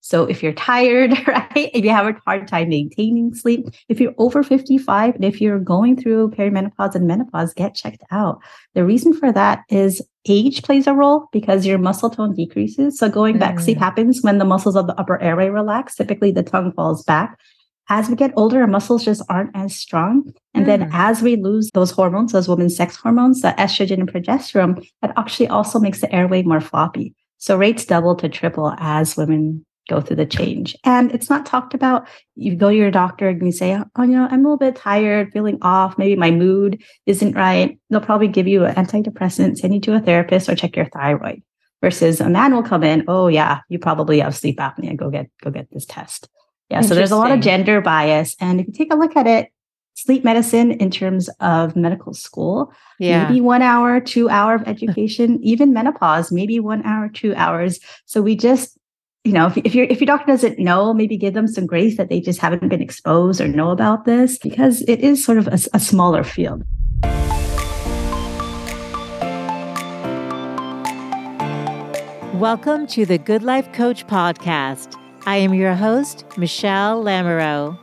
So if you're tired, right, if you have a hard time maintaining sleep, if you're over 55, and if you're going through perimenopause and menopause, get checked out. The reason for that is age plays a role because your muscle tone decreases. So going back, mm. sleep happens when the muscles of the upper airway relax. Typically the tongue falls back. As we get older, our muscles just aren't as strong. And mm. then as we lose those hormones, those women's sex hormones, the estrogen and progesterone, that actually also makes the airway more floppy. So rates double to triple as women go through the change. And it's not talked about. You go to your doctor and you say, Oh, you know, I'm a little bit tired, feeling off. Maybe my mood isn't right. They'll probably give you an antidepressant, send you to a therapist, or check your thyroid. Versus a man will come in, oh yeah, you probably have sleep apnea. Go get go get this test. Yeah. So there's a lot of gender bias. And if you take a look at it, sleep medicine in terms of medical school, yeah. maybe one hour, two hour of education, even menopause, maybe one hour, two hours. So we just you know, if, if your if your doctor doesn't know, maybe give them some grace that they just haven't been exposed or know about this because it is sort of a, a smaller field. Welcome to the Good Life Coach podcast. I am your host, Michele Lamoureux.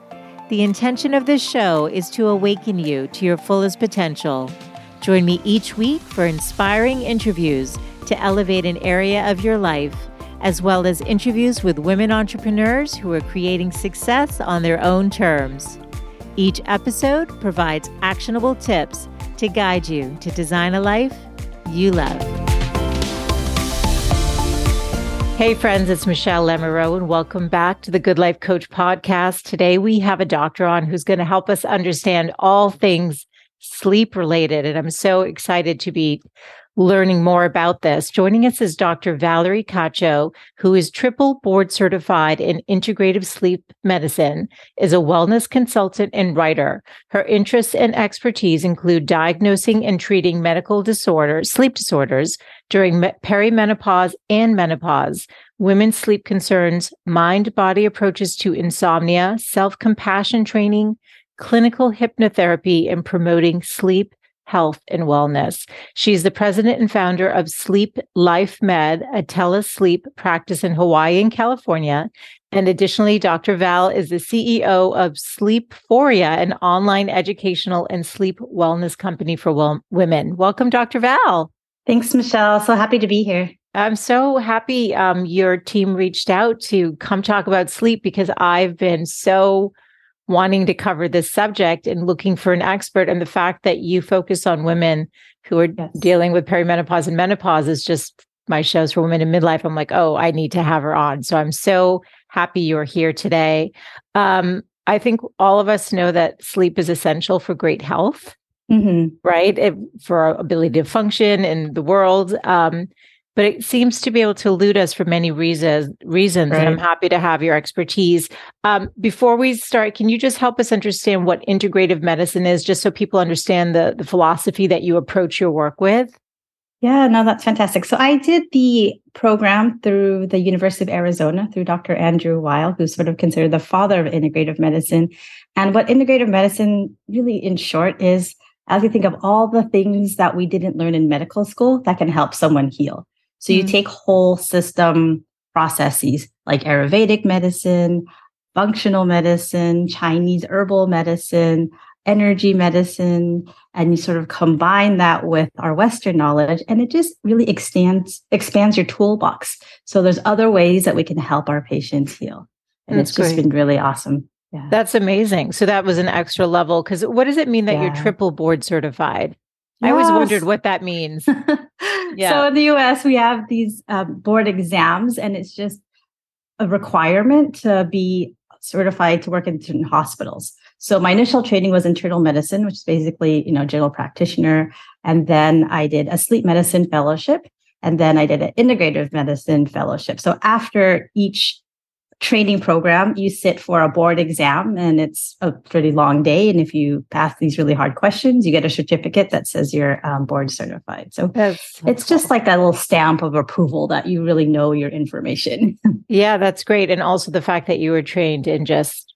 The intention of this show is to awaken you to your fullest potential. Join me each week for inspiring interviews to elevate an area of your life as well as interviews with women entrepreneurs who are creating success on their own terms. Each episode provides actionable tips to guide you to design a life you love. Hey, friends, it's Michele Lamoureux, and welcome back to the Good Life Coach podcast. Today, we have a doctor on who's going to help us understand all things sleep related. And I'm so excited to be learning more about this. Joining us is Dr. Valerie Cacho, who is triple board certified in integrative sleep medicine, is a wellness consultant and writer. Her interests and expertise include diagnosing and treating medical disorders, sleep disorders during perimenopause and menopause, women's sleep concerns, mind body approaches to insomnia, self compassion training, clinical hypnotherapy, and promoting sleep health and wellness. She's the president and founder of Sleep Life Med, a telesleep practice in Hawaii and California. And additionally, Dr. Val is the CEO of Sleephoria, an online educational and sleep wellness company for well- women. Welcome, Dr. Val. Thanks, Michelle. So happy to be here. I'm so happy um, your team reached out to come talk about sleep because I've been so wanting to cover this subject and looking for an expert. And the fact that you focus on women who are yes. dealing with perimenopause and menopause is just my shows for women in midlife. I'm like, oh, I need to have her on. So I'm so happy you're here today. Um, I think all of us know that sleep is essential for great health, mm-hmm. right? It, for our ability to function in the world. Um, but it seems to be able to elude us for many reasons reasons right. and i'm happy to have your expertise. Um, before we start can you just help us understand what integrative medicine is just so people understand the, the philosophy that you approach your work with? Yeah no that's fantastic. So i did the program through the university of arizona through dr andrew weil who's sort of considered the father of integrative medicine. And what integrative medicine really in short is as we think of all the things that we didn't learn in medical school that can help someone heal so you mm-hmm. take whole system processes like Ayurvedic medicine, functional medicine, Chinese herbal medicine, energy medicine, and you sort of combine that with our Western knowledge, and it just really expands expands your toolbox. So there's other ways that we can help our patients heal, and That's it's just great. been really awesome. Yeah. That's amazing. So that was an extra level because what does it mean that yeah. you're triple board certified? Yes. I always wondered what that means. yeah. So in the US, we have these um, board exams, and it's just a requirement to be certified to work in certain hospitals. So my initial training was internal medicine, which is basically, you know, general practitioner. And then I did a sleep medicine fellowship. And then I did an integrative medicine fellowship. So after each training program, you sit for a board exam and it's a pretty long day. And if you pass these really hard questions, you get a certificate that says you're um, board certified. So that's, it's just like that little stamp of approval that you really know your information. yeah, that's great. And also the fact that you were trained in just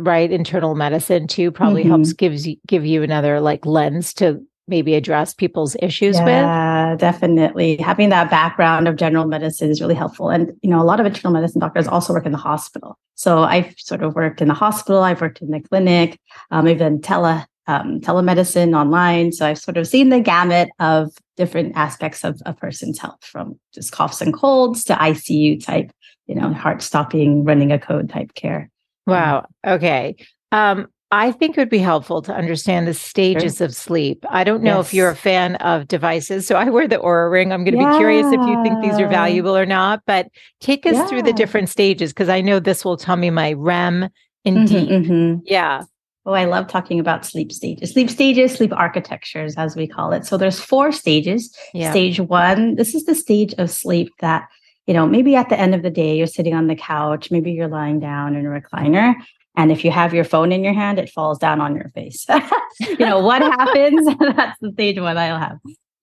right internal medicine too probably mm-hmm. helps gives you give you another like lens to maybe address people's issues yeah, with? Yeah, definitely. Having that background of general medicine is really helpful. And, you know, a lot of internal medicine doctors also work in the hospital. So I've sort of worked in the hospital, I've worked in the clinic, um, I've done tele, um, telemedicine online. So I've sort of seen the gamut of different aspects of a person's health from just coughs and colds to ICU type, you know, heart stopping, running a code type care. Wow. Okay. Um, I think it would be helpful to understand the stages sure. of sleep. I don't know yes. if you're a fan of devices. So I wear the Oura ring. I'm going to yeah. be curious if you think these are valuable or not, but take us yeah. through the different stages because I know this will tell me my REM and mm-hmm, deep. Mm-hmm. Yeah. Oh, I love talking about sleep stages. Sleep stages, sleep architectures, as we call it. So there's four stages. Yeah. Stage one, this is the stage of sleep that, you know, maybe at the end of the day, you're sitting on the couch, maybe you're lying down in a recliner, and if you have your phone in your hand, it falls down on your face. you know, what happens? That's the stage one I'll have.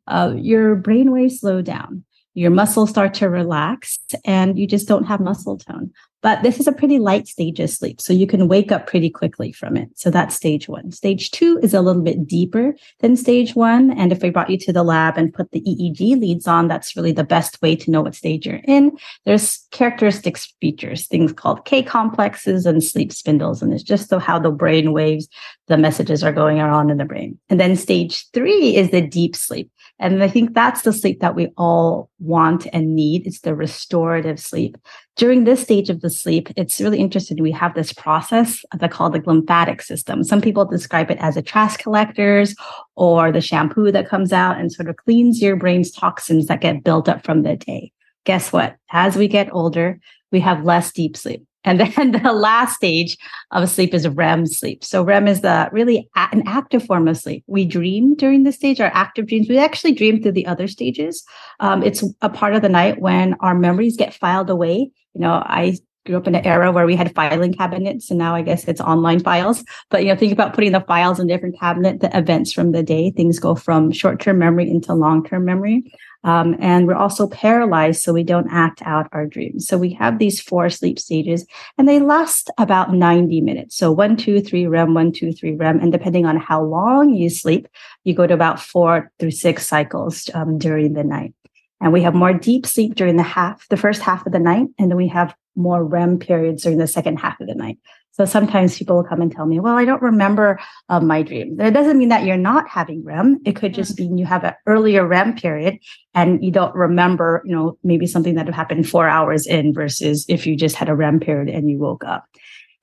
Uh, your brainwaves slow down, your muscles start to relax, and you just don't have muscle tone. But this is a pretty light stage of sleep. So you can wake up pretty quickly from it. So that's stage one. Stage two is a little bit deeper than stage one. And if we brought you to the lab and put the EEG leads on, that's really the best way to know what stage you're in. There's characteristics features, things called K complexes and sleep spindles. And it's just how the brain waves, the messages are going around in the brain. And then stage three is the deep sleep. And I think that's the sleep that we all want and need. It's the restorative sleep. During this stage of the sleep, it's really interesting. We have this process that's called the glymphatic system. Some people describe it as a trash collectors or the shampoo that comes out and sort of cleans your brain's toxins that get built up from the day. Guess what? As we get older, we have less deep sleep. And then the last stage of sleep is REM sleep. So REM is the really a- an active form of sleep. We dream during this stage, our active dreams. We actually dream through the other stages. Um, it's a part of the night when our memories get filed away. You know, I grew up in an era where we had filing cabinets and now I guess it's online files. But, you know, think about putting the files in different cabinet, the events from the day, things go from short-term memory into long-term memory. Um, and we're also paralyzed, so we don't act out our dreams. So we have these four sleep stages, and they last about 90 minutes. So one, two, three REM, one, two, three REM. And depending on how long you sleep, you go to about four through six cycles um, during the night. And we have more deep sleep during the half, the first half of the night, and then we have more REM periods during the second half of the night. So sometimes people will come and tell me, well, I don't remember uh, my dream. That doesn't mean that you're not having REM. It could just mm-hmm. mean you have an earlier REM period and you don't remember, you know, maybe something that happened four hours in versus if you just had a REM period and you woke up.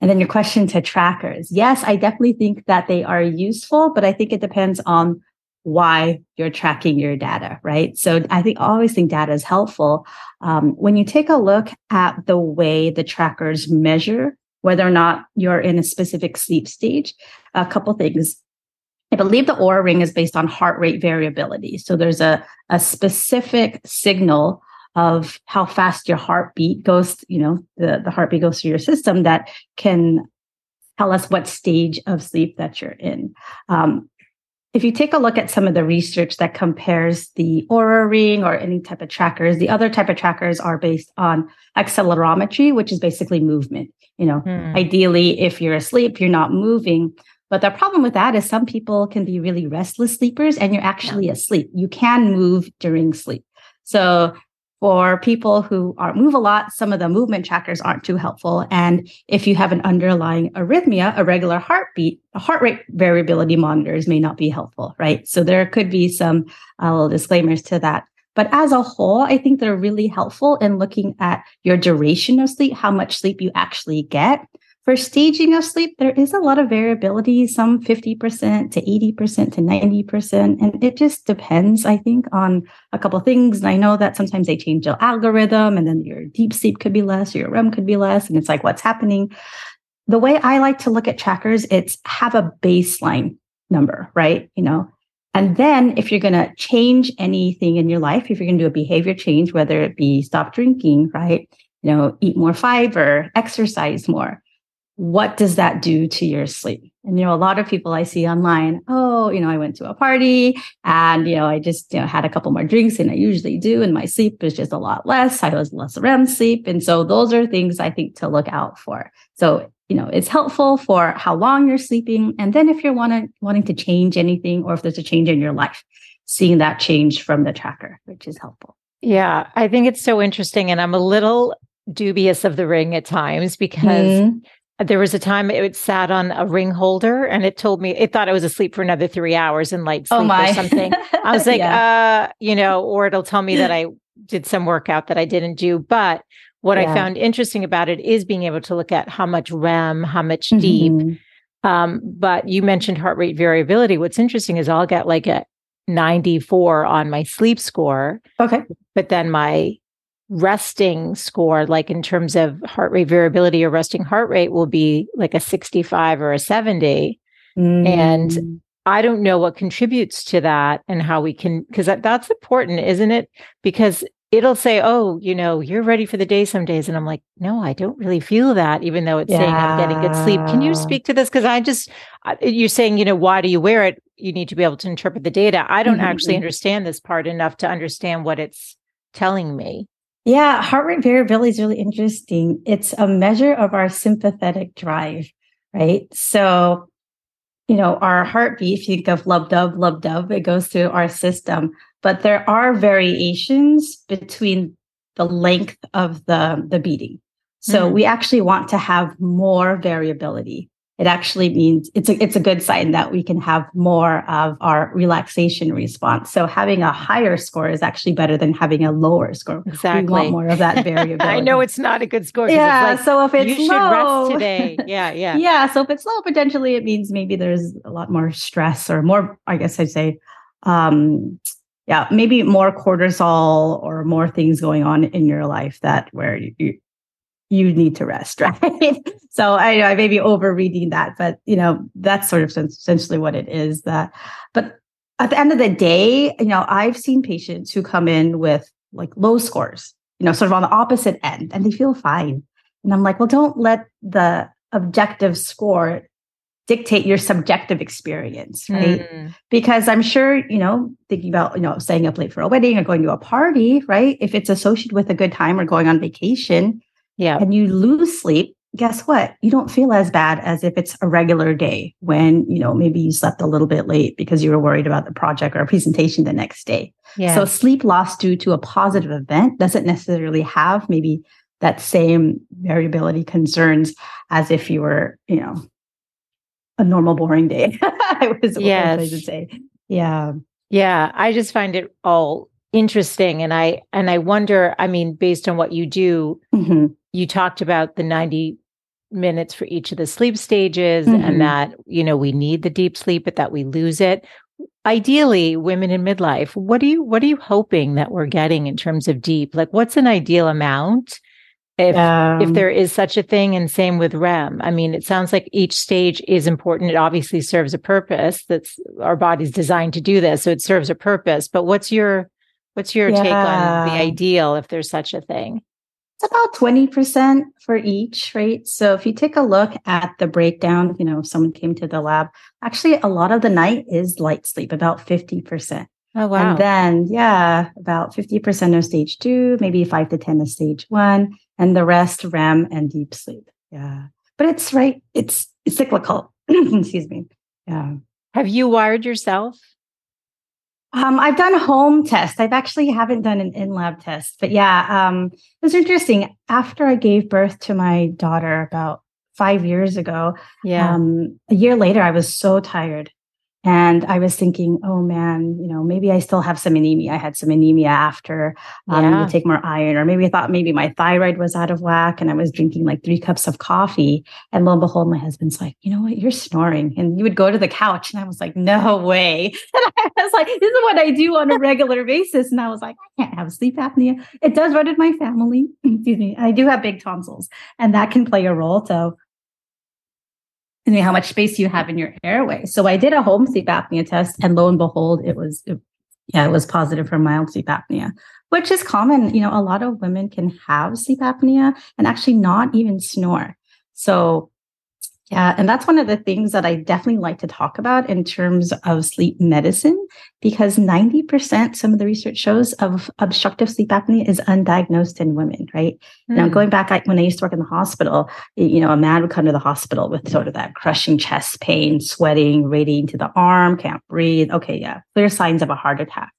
And then your question to trackers. Yes, I definitely think that they are useful, but I think it depends on why you're tracking your data, right? So I think always think data is helpful. Um, when you take a look at the way the trackers measure whether or not you're in a specific sleep stage. A couple things. I believe the Oura ring is based on heart rate variability. So there's a, a specific signal of how fast your heartbeat goes, you know, the, the heartbeat goes through your system that can tell us what stage of sleep that you're in. Um, if you take a look at some of the research that compares the Oura ring or any type of trackers, the other type of trackers are based on accelerometry, which is basically movement. You know, hmm. ideally, if you're asleep, you're not moving. But the problem with that is some people can be really restless sleepers and you're actually asleep. You can move during sleep. So for people who are move a lot, some of the movement trackers aren't too helpful. And if you have an underlying arrhythmia, a regular heartbeat, heart rate variability monitors may not be helpful, right? So there could be some uh, little disclaimers to that. But as a whole, I think they're really helpful in looking at your duration of sleep, how much sleep you actually get. For staging of sleep, there is a lot of variability, some 50% to 80% to 90%. And it just depends, I think, on a couple things. And I know that sometimes they change the algorithm and then your deep sleep could be less or your REM could be less. And it's like, what's happening? The way I like to look at trackers, it's have a baseline number, right? You know, and then if you're going to change anything in your life, if you're going to do a behavior change, whether it be stop drinking, right? You know, eat more fiber, exercise more. What does that do to your sleep? And, you know, a lot of people I see online, oh, you know, I went to a party and, you know, I just, you know, had a couple more drinks than I usually do. And my sleep is just a lot less. I was less REM sleep. And so those are things I think to look out for. So, you know, it's helpful for how long you're sleeping. And then if you're wanting, wanting to change anything or if there's a change in your life, seeing that change from the tracker, which is helpful. Yeah, I think it's so interesting. And I'm a little dubious of the ring at times because mm there was a time it sat on a ring holder and it told me it thought I was asleep for another three hours in light oh sleep oh or something. I was like, yeah. uh, you know, or it'll tell me that I did some workout that I didn't do. But what yeah. I found interesting about it is being able to look at how much REM, how much mm-hmm. deep. Um, but you mentioned heart rate variability. What's interesting is I'll get like a 94 on my sleep score. Okay. But then my resting score, like in terms of heart rate variability or resting heart rate, will be like a 65 or a 70. Mm. And I don't know what contributes to that and how we can, because that, that's important, isn't it? Because it'll say, oh, you know, you're ready for the day some days. And I'm like, no, I don't really feel that, even though it's yeah. saying I'm getting good sleep. Can you speak to this? Because I just, you're saying, you know, why do you wear it? You need to be able to interpret the data. I don't mm-hmm. actually mm-hmm. understand this part enough to understand what it's telling me. Yeah, heart rate variability is really interesting. It's a measure of our sympathetic drive, right? So, you know, our heartbeat, if you think of lub dub, lub dub, it goes through our system. But there are variations between the length of the, the beating. So mm-hmm. we actually want to have more variability it actually means it's a it's a good sign that we can have more of our relaxation response. So having a higher score is actually better than having a lower score. Exactly. We want more of that variability. I know it's not a good score. Yeah. Like, so if it's you low, should rest today. Yeah. Yeah. yeah. So if it's low, potentially it means maybe there's a lot more stress or more. I guess I'd say. Um, yeah, maybe more cortisol or more things going on in your life that where you, you need to rest, right? so I, I may be over reading that, but you know, that's sort of essentially what it is that, but at the end of the day, you know, I've seen patients who come in with like low scores, you know, sort of on the opposite end and they feel fine. And I'm like, well, don't let the objective score dictate your subjective experience, right? Mm. Because I'm sure, you know, thinking about, you know, staying up late for a wedding or going to a party, right? If it's associated with a good time or going on vacation, yeah. and you lose sleep, guess what? You don't feel as bad as if it's a regular day when, you know, maybe you slept a little bit late because you were worried about the project or a presentation the next day. Yeah. So sleep loss due to a positive event doesn't necessarily have maybe that same variability concerns as if you were, you know, a normal boring day. I was yes. I should say. Yeah. Yeah. I just find it all interesting and i and i wonder i mean based on what you do mm-hmm. You talked about the 90 minutes for each of the sleep stages mm-hmm. and that you know we need the deep sleep but that we lose it. Ideally women in midlife what are you what are you hoping that we're getting in terms of deep? Like what's an ideal amount if um, if there is such a thing? And same with rem. I mean it sounds like each stage is important. It obviously serves a purpose. That's our body's designed to do this so it serves a purpose. But what's your What's your yeah. take on the ideal if there's such a thing? It's about 20% for each, right? So if you take a look at the breakdown, you know, if someone came to the lab, actually a lot of the night is light sleep, about 50%. Oh, wow. And then, yeah, about 50% of stage two, maybe five to 10 of stage one, and the rest REM and deep sleep. Yeah. But it's right, it's, it's cyclical. Excuse me. Yeah. Have you wired yourself? Um, I've done home tests. I've actually haven't done an in-lab test, but yeah, um, it was interesting. After I gave birth to my daughter about five years ago, yeah, um, a year later, I was so tired and I was thinking, oh man, you know, maybe I still have some anemia. I had some anemia after um, yeah. to take more iron, or maybe I thought maybe my thyroid was out of whack and I was drinking like three cups of coffee. And lo and behold, my husband's like, you know what, you're snoring. And you would go to the couch. And I was like, no way. And I was like, this is what I do on a regular basis. And I was like, I can't have sleep apnea. It does run in my family. Excuse me. I do have big tonsils, and that can play a role. So and how much space you have in your airway. So I did a home sleep apnea test, and lo and behold, it was it, yeah, it was positive for mild sleep apnea, which is common. You know, a lot of women can have sleep apnea and actually not even snore. So Yeah, and that's one of the things that I definitely like to talk about in terms of sleep medicine, because 90%, some of the research shows, of obstructive sleep apnea is undiagnosed in women, right? Mm. Now, going back I, when I used to work in the hospital, you know, a man would come to the hospital with sort of that crushing chest pain, sweating, radiating to the arm, can't breathe. Okay, yeah, clear signs of a heart attack.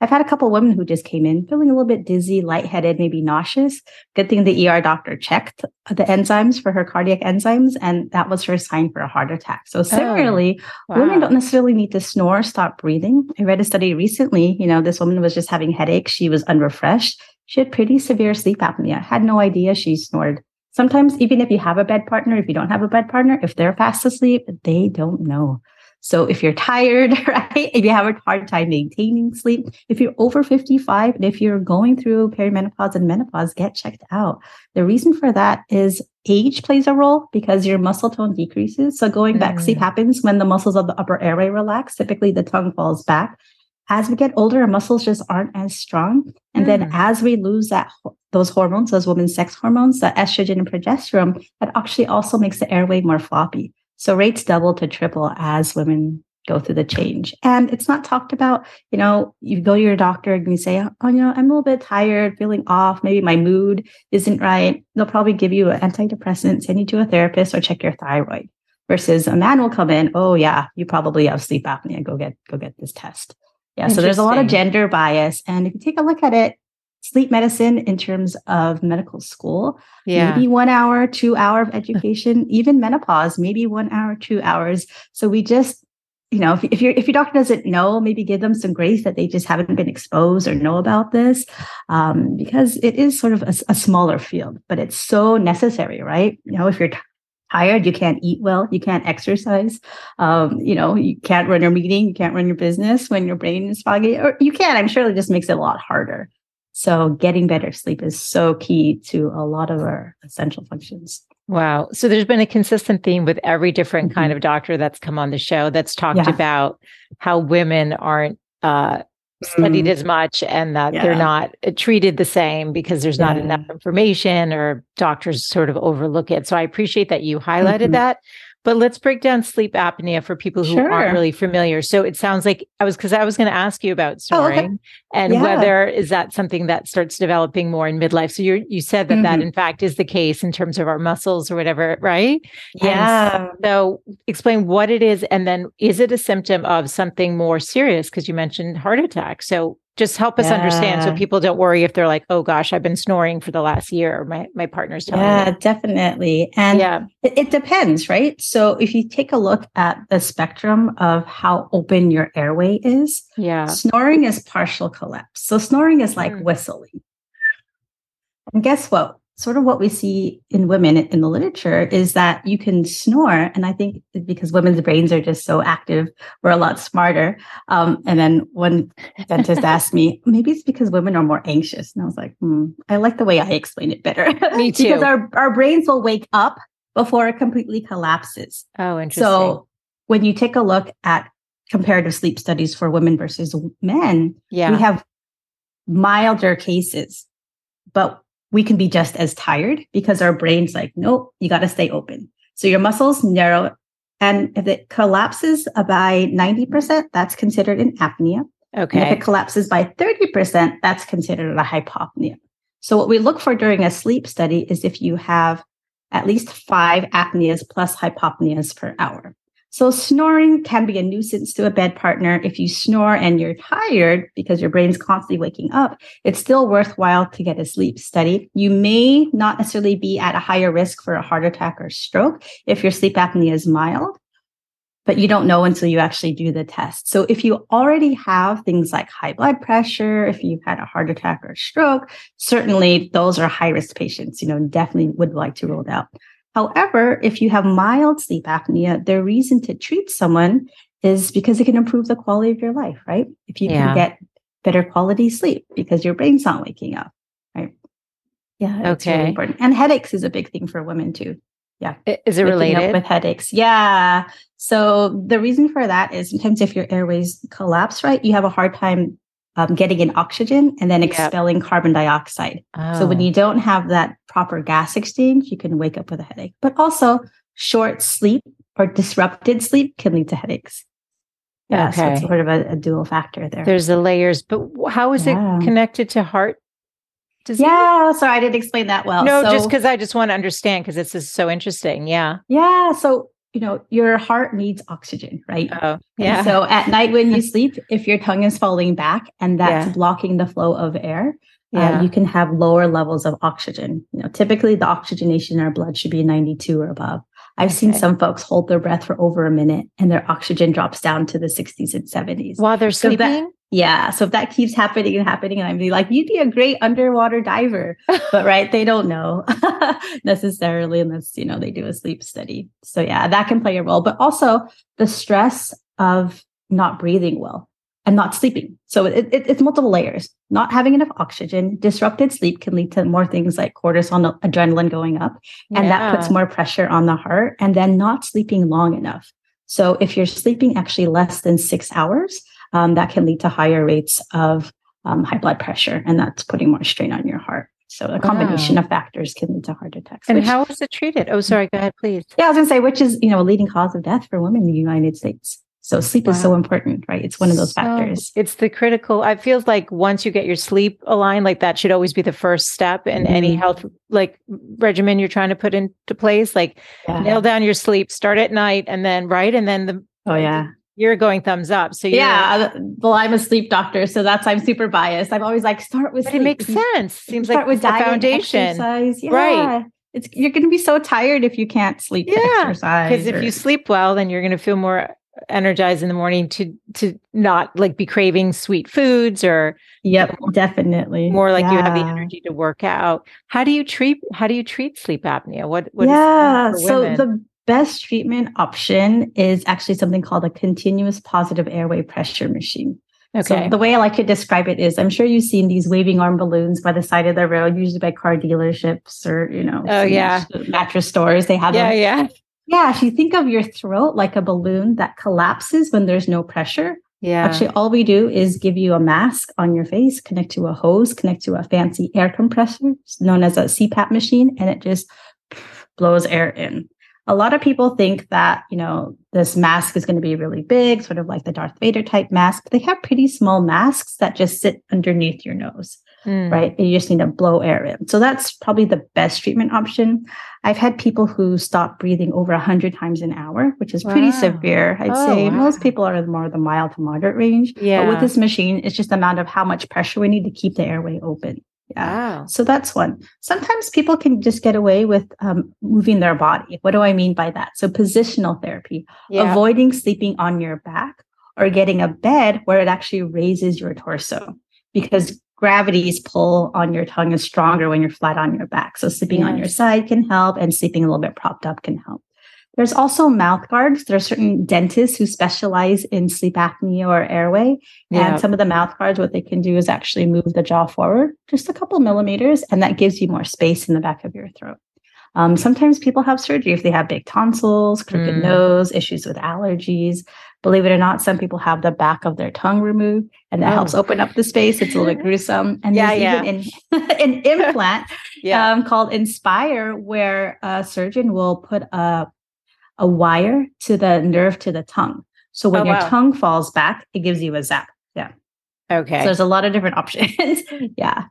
I've had a couple women who just came in feeling a little bit dizzy, lightheaded, maybe nauseous. Good thing the ER doctor checked the enzymes for her cardiac enzymes, and that was her sign for a heart attack. So similarly, oh, wow. women don't necessarily need to snore, stop breathing. I read a study recently, you know, this woman was just having headaches. She was unrefreshed. She had pretty severe sleep apnea. Had no idea she snored. Sometimes even if you have a bed partner, if you don't have a bed partner, if they're fast asleep, they don't know. So if you're tired, right, if you have a hard time maintaining sleep, if you're over 55, and if you're going through perimenopause and menopause, get checked out. The reason for that is age plays a role because your muscle tone decreases. So going back, mm. sleep happens when the muscles of the upper airway relax. Typically the tongue falls back. As we get older, our muscles just aren't as strong. And mm. then as we lose that those hormones, those women's sex hormones, the estrogen and progesterone, that actually also makes the airway more floppy. So rates double to triple as women go through the change. And it's not talked about, you know, you go to your doctor and you say, oh, you know, I'm a little bit tired, feeling off. Maybe my mood isn't right. They'll probably give you an antidepressant, send you to a therapist or check your thyroid versus a man will come in. Oh yeah, you probably have sleep apnea. Go get, go get this test. Yeah. So there's a lot of gender bias. And if you take a look at it, sleep medicine in terms of medical school. Yeah. Maybe one hour, two hour of education, even menopause, maybe one hour, two hours. So we just, you know, if, if your if your doctor doesn't know, maybe give them some grace that they just haven't been exposed or know about this, um, because it is sort of a, a smaller field, but it's so necessary, right? You know, if you're tired, you can't eat well, you can't exercise, um, you know, you can't run your meeting, you can't run your business when your brain is foggy, or you can. I'm sure it just makes it a lot harder. So getting better sleep is so key to a lot of our essential functions. Wow. So there's been a consistent theme with every different mm-hmm. kind of doctor that's come on the show that's talked yeah. about how women aren't uh, studied mm. as much and that yeah. they're not uh, treated the same because there's not yeah. enough information or doctors sort of overlook it. So I appreciate that you highlighted mm-hmm. that. But let's break down sleep apnea for people who sure. aren't really familiar. So it sounds like I was because I was going to ask you about snoring oh, okay. and yeah. whether is that something that starts developing more in midlife. So you you said that mm-hmm. that in fact is the case in terms of our muscles or whatever, right? Yeah. And so explain what it is, and then is it a symptom of something more serious? Because you mentioned heart attack. So just help us yeah. understand so people don't worry if they're like oh gosh i've been snoring for the last year. My my partner's telling yeah me. definitely. And yeah. it, it, depends right? So if you take a look at the spectrum of how open your airway is yeah. snoring is partial collapse. So snoring is like mm. whistling. And guess what sort of what we see in women in the literature is that you can snore. And I think because women's brains are just so active, we're a lot smarter. Um, and then one dentist asked me, maybe it's because women are more anxious. And I was like, hmm, I like the way I explain it better. Me too. because our, our brains will wake up before it completely collapses. Oh, interesting. So when you take a look at comparative sleep studies for women versus men, yeah. we have milder cases. But we can be just as tired because our brain's like, nope, you got to stay open. So your muscles narrow. And if it collapses by 90%, that's considered an apnea. Okay. And if it collapses by 30%, that's considered a hypopnea. So what we look for during a sleep study is if you have at least five apneas plus hypopneas per hour. So snoring can be a nuisance to a bed partner. If you snore and you're tired because your brain's constantly waking up, it's still worthwhile to get a sleep study. You may not necessarily be at a higher risk for a heart attack or stroke if your sleep apnea is mild, but you don't know until you actually do the test. So if you already have things like high blood pressure, if you've had a heart attack or stroke, certainly those are high risk patients, you know, definitely would like to rule it out. However, if you have mild sleep apnea, the reason to treat someone is because it can improve the quality of your life, right? If you yeah. can get better quality sleep because your brain's not waking up, right? Yeah. Okay. Really important. And headaches is a big thing for women too. Yeah. Is it related with headaches? Yeah. So the reason for that is sometimes if your airways collapse, right, you have a hard time um, getting in oxygen and then expelling yep. carbon dioxide. Oh. So when oh. you don't have that proper gas exchange, you can wake up with a headache. But also short sleep or disrupted sleep can lead to headaches. Yeah, okay. so it's sort of a, a, dual factor there. There's the layers, but how is yeah. it connected to heart disease? Yeah, sorry, I didn't explain that well. No, so, just because I just want to understand because this is so interesting. Yeah. Yeah. So you know, your heart needs oxygen, right? Oh, yeah. And so at night when you sleep, if your tongue is falling back and that's yeah. blocking the flow of air, uh, yeah. uh, you can have lower levels of oxygen. You know, typically the oxygenation in our blood should be 92 or above. I've okay. seen some folks hold their breath for over a minute and their oxygen drops down to the 60s and 70s. While they're sleeping? So that, yeah. So if that keeps happening and happening, and I'm like, you'd be a great underwater diver. but right, they don't know necessarily unless, you know, they do a sleep study. So yeah, that can play a role. But also the stress of not breathing well and not sleeping. So it, it, it's multiple layers. Not having enough oxygen, disrupted sleep can lead to more things like cortisol, adrenaline going up, and yeah. that puts more pressure on the heart. And then not sleeping long enough. So if you're sleeping actually less than six hours, um, that can lead to higher rates of um, high blood pressure, and that's putting more strain on your heart. So a combination wow. of factors can lead to heart attacks. And which, how is it treated? Oh, sorry. Go ahead, please. Yeah, I was going to say, which is you know a leading cause of death for women in the United States. So sleep wow. is so important, right? It's one of those so, factors. It's the critical. I feels like once you get your sleep aligned, like that should always be the first step in mm-hmm. any health like regimen you're trying to put into place. Like yeah. nail down your sleep, start at night, and then right, and then the oh yeah, you're going thumbs up. So yeah, uh, well, I'm a sleep doctor, so that's I'm super biased. I'm always like start with. But sleep. it makes sense. Seems start like with diet, foundation. Yeah. right? It's you're going to be so tired if you can't sleep. Yeah, because if you sleep well, then you're going to feel more energized in the morning to to not like be craving sweet foods or yep you know, definitely more like yeah. you have the energy to work out how do you treat how do you treat sleep apnea what what yeah so the best treatment option is actually something called a continuous positive airway pressure machine. Okay. So the way I like to describe it is I'm sure you've seen these waving arm balloons by the side of the road, usually by car dealerships or, you know, oh, yeah. mattress stores. They have Yeah, them. yeah. Yeah. If you think of your throat like a balloon that collapses when there's no pressure. Yeah. Actually, all we do is give you a mask on your face, connect to a hose, connect to a fancy air compressor known as a CPAP machine, and it just blows air in a lot of people think that, you know, this mask is going to be really big, sort of like the Darth Vader type mask. They have pretty small masks that just sit underneath your nose, mm. right? And you just need to blow air in. So that's probably the best treatment option. I've had people who stop breathing over 100 times an hour, which is pretty severe. I'd oh, say wow. most people are more the mild to moderate range. Yeah. But with this machine, it's just the amount of how much pressure we need to keep the airway open. Yeah. Wow. So that's one. Sometimes people can just get away with um, moving their body. What do I mean by that? So positional therapy, yeah. avoiding sleeping on your back or getting a bed where it actually raises your torso because gravity's pull on your tongue is stronger when you're flat on your back. So sleeping yes. on your side can help and sleeping a little bit propped up can help. There's also mouth guards. There are certain dentists who specialize in sleep apnea or airway. Yeah. And some of the mouth guards, what they can do is actually move the jaw forward just a couple millimeters, and that gives you more space in the back of your throat. Um, sometimes people have surgery if they have big tonsils, crooked mm. nose, issues with allergies. Believe it or not, some people have the back of their tongue removed, and that oh. helps open up the space. It's a little bit gruesome. And yeah, there's yeah. even an, an implant yeah. um, called Inspire, where a surgeon will put a a wire to the nerve to the tongue. So when oh, your wow. tongue falls back, it gives you a zap. Yeah. Okay. So there's a lot of different options. yeah.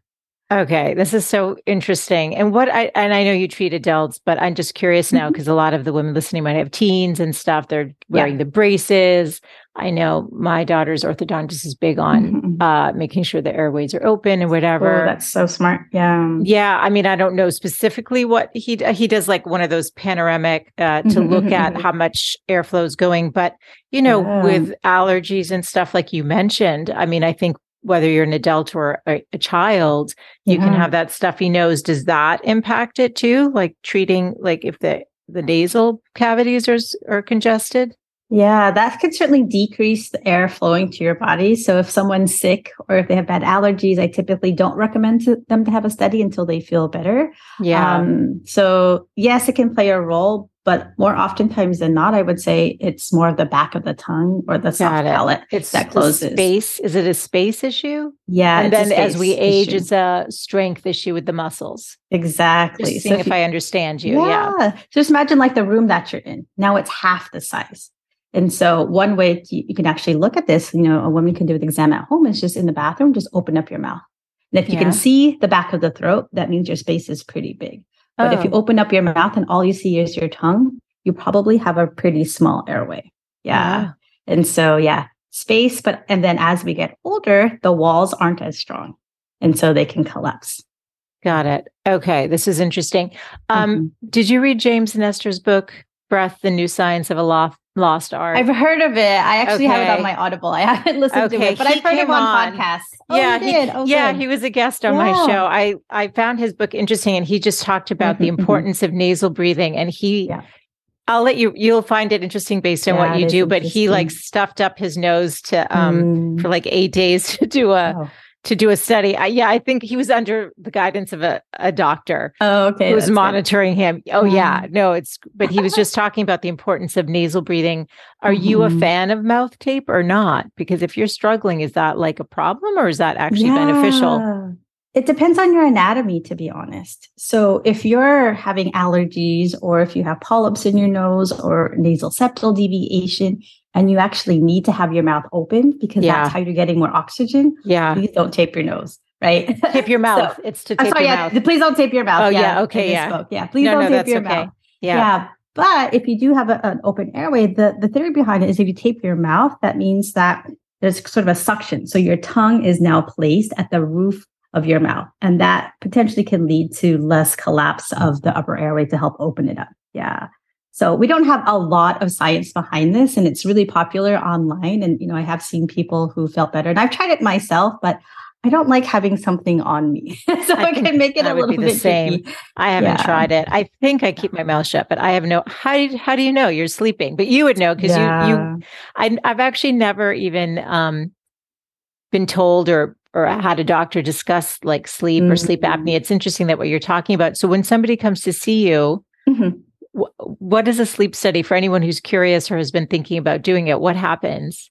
Okay, this is so interesting. And what I and I know you treat adults, but I'm just curious now because mm-hmm. a lot of the women listening might have teens and stuff. They're wearing yeah. the braces. I know my daughter's orthodontist is big on mm-hmm. uh, making sure the airways are open and whatever. Oh, that's so smart. Yeah. Yeah. I mean, I don't know specifically what he he does, like one of those panoramic uh, to mm-hmm. look at mm-hmm. how much airflow is going. But you know, yeah. with allergies and stuff like you mentioned, I mean, I think whether you're an adult or a, a child, you can have that stuffy nose. Does that impact it too? Like treating, like if the the nasal cavities are are congested? Yeah, that can certainly decrease the air flowing to your body. So if someone's sick or if they have bad allergies, I typically don't recommend to them to have a study until they feel better. Yeah. Um, so yes, it can play a role, but more oftentimes than not, I would say it's more of the back of the tongue or the soft palate it's that closes. Space. Is it a space issue? Yeah. And then as we age, issue. it's a strength issue with the muscles. Exactly. Just seeing so if, if you, I understand you. Yeah. yeah. Just imagine like the room that you're in. Now it's half the size. And so one way to, you can actually look at this, you know, a woman can do an exam at home is just in the bathroom, just open up your mouth. And if you yeah. can see the back of the throat, that means your space is pretty big. But oh. if you oh. open up your mouth and all you see is your tongue, you probably have a pretty small airway. Yeah. yeah. And so, yeah, space. But, and then as we get older, the walls aren't as strong. And so they can collapse. Got it. Okay. This is interesting. Um, mm-hmm. Did you read James Nestor's book, Breath, the New Science of a Lost, Lost Art? I've heard of it. I actually okay. have it on my Audible. I haven't listened okay. to it, but he I've heard him on, on podcasts. Oh, yeah, he, he oh, yeah, he was a guest on yeah. my show. I I found his book interesting, and he just talked about mm-hmm, the mm-hmm. importance mm-hmm. of nasal breathing, and he yeah. I'll let you you'll find it interesting based on yeah, what you do, but he like stuffed up his nose to um mm. for like 8 days to do a oh. To do a study. I, yeah, I think he was under the guidance of a, a doctor. Oh, okay. Who was monitoring good. him. Oh yeah. Mm. No, it's but he was just talking about the importance of nasal breathing. Are mm-hmm. you a mm-hmm. fan of mouth tape or not? Because if you're struggling, is that like a problem or is that actually yeah. beneficial? It depends on your anatomy, to be honest. So, if you're having allergies, or if you have polyps in your nose, or nasal septal deviation, and you actually need to have your mouth open because yeah. that's how you're getting more oxygen, yeah, please don't tape your nose. Right, tape your mouth. so, it's to tape I'm sorry, your yeah, mouth. Please don't tape your mouth. Oh yeah, yeah okay, yeah, yeah. Please no, don't no, tape your okay. mouth. Yeah. yeah. But if you do have a, an open airway, the, the theory behind it is if you tape your mouth, that means that there's sort of a suction. So your tongue is now placed at the roof of your mouth. And that potentially can lead to less collapse of the upper airway to help open it up. Yeah. So we don't have a lot of science behind this and it's really popular online. And, you know, I have seen people who felt better and I've tried it myself, but I don't like having something on me. so I it can make it a little be the bit same. Tricky. I haven't yeah. tried it. I think I keep my mouth shut, but I have no how do you, how do you know you're sleeping? But you would know because yeah. you you I I've actually never even um been told or or had a doctor discuss like sleep mm-hmm. or sleep apnea. Mm-hmm. It's interesting that what you're talking about. So when somebody comes to see you, mm-hmm. Wh- what is a sleep study for anyone who's curious or has been thinking about doing it? What happens?